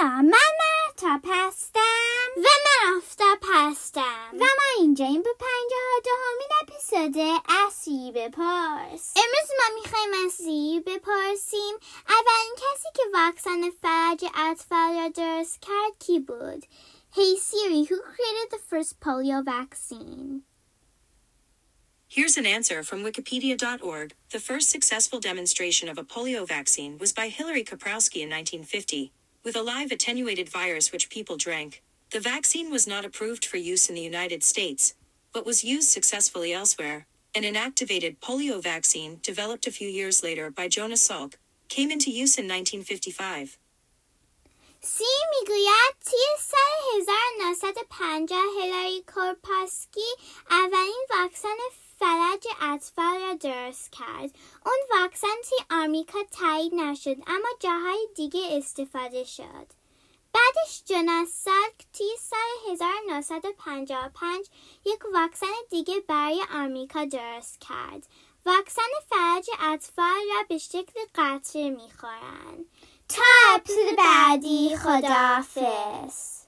حالا من تا پستم و من آفتاب هستم و ما اینجاییم به پنجاه دومین اپیزود اسیر بپرس امروز ما میخوایم اسیر بپرسیم اولین Hey Siri, who created the first polio vaccine? Here's an answer from Wikipedia.org. The first successful demonstration of a polio vaccine was by Hilary Koprowski in 1950 with a live attenuated virus which people drank. The vaccine was not approved for use in the United States, but was used successfully elsewhere. An inactivated polio vaccine, developed a few years later by Jonas Salk, came into use in 1955. سی میگوید توی سال 1950 هیلاری کورپاسکی اولین واکسن فلج اطفال را درست کرد. اون واکسن توی آمریکا تایید نشد اما جاهای دیگه استفاده شد. بعدش جوناس سالک توی سال 1955 یک واکسن دیگه برای آمریکا درست کرد. واکسن فلج اطفال را به شکل قطره می‌خورند تا اپیزود بعدی خداحافظ.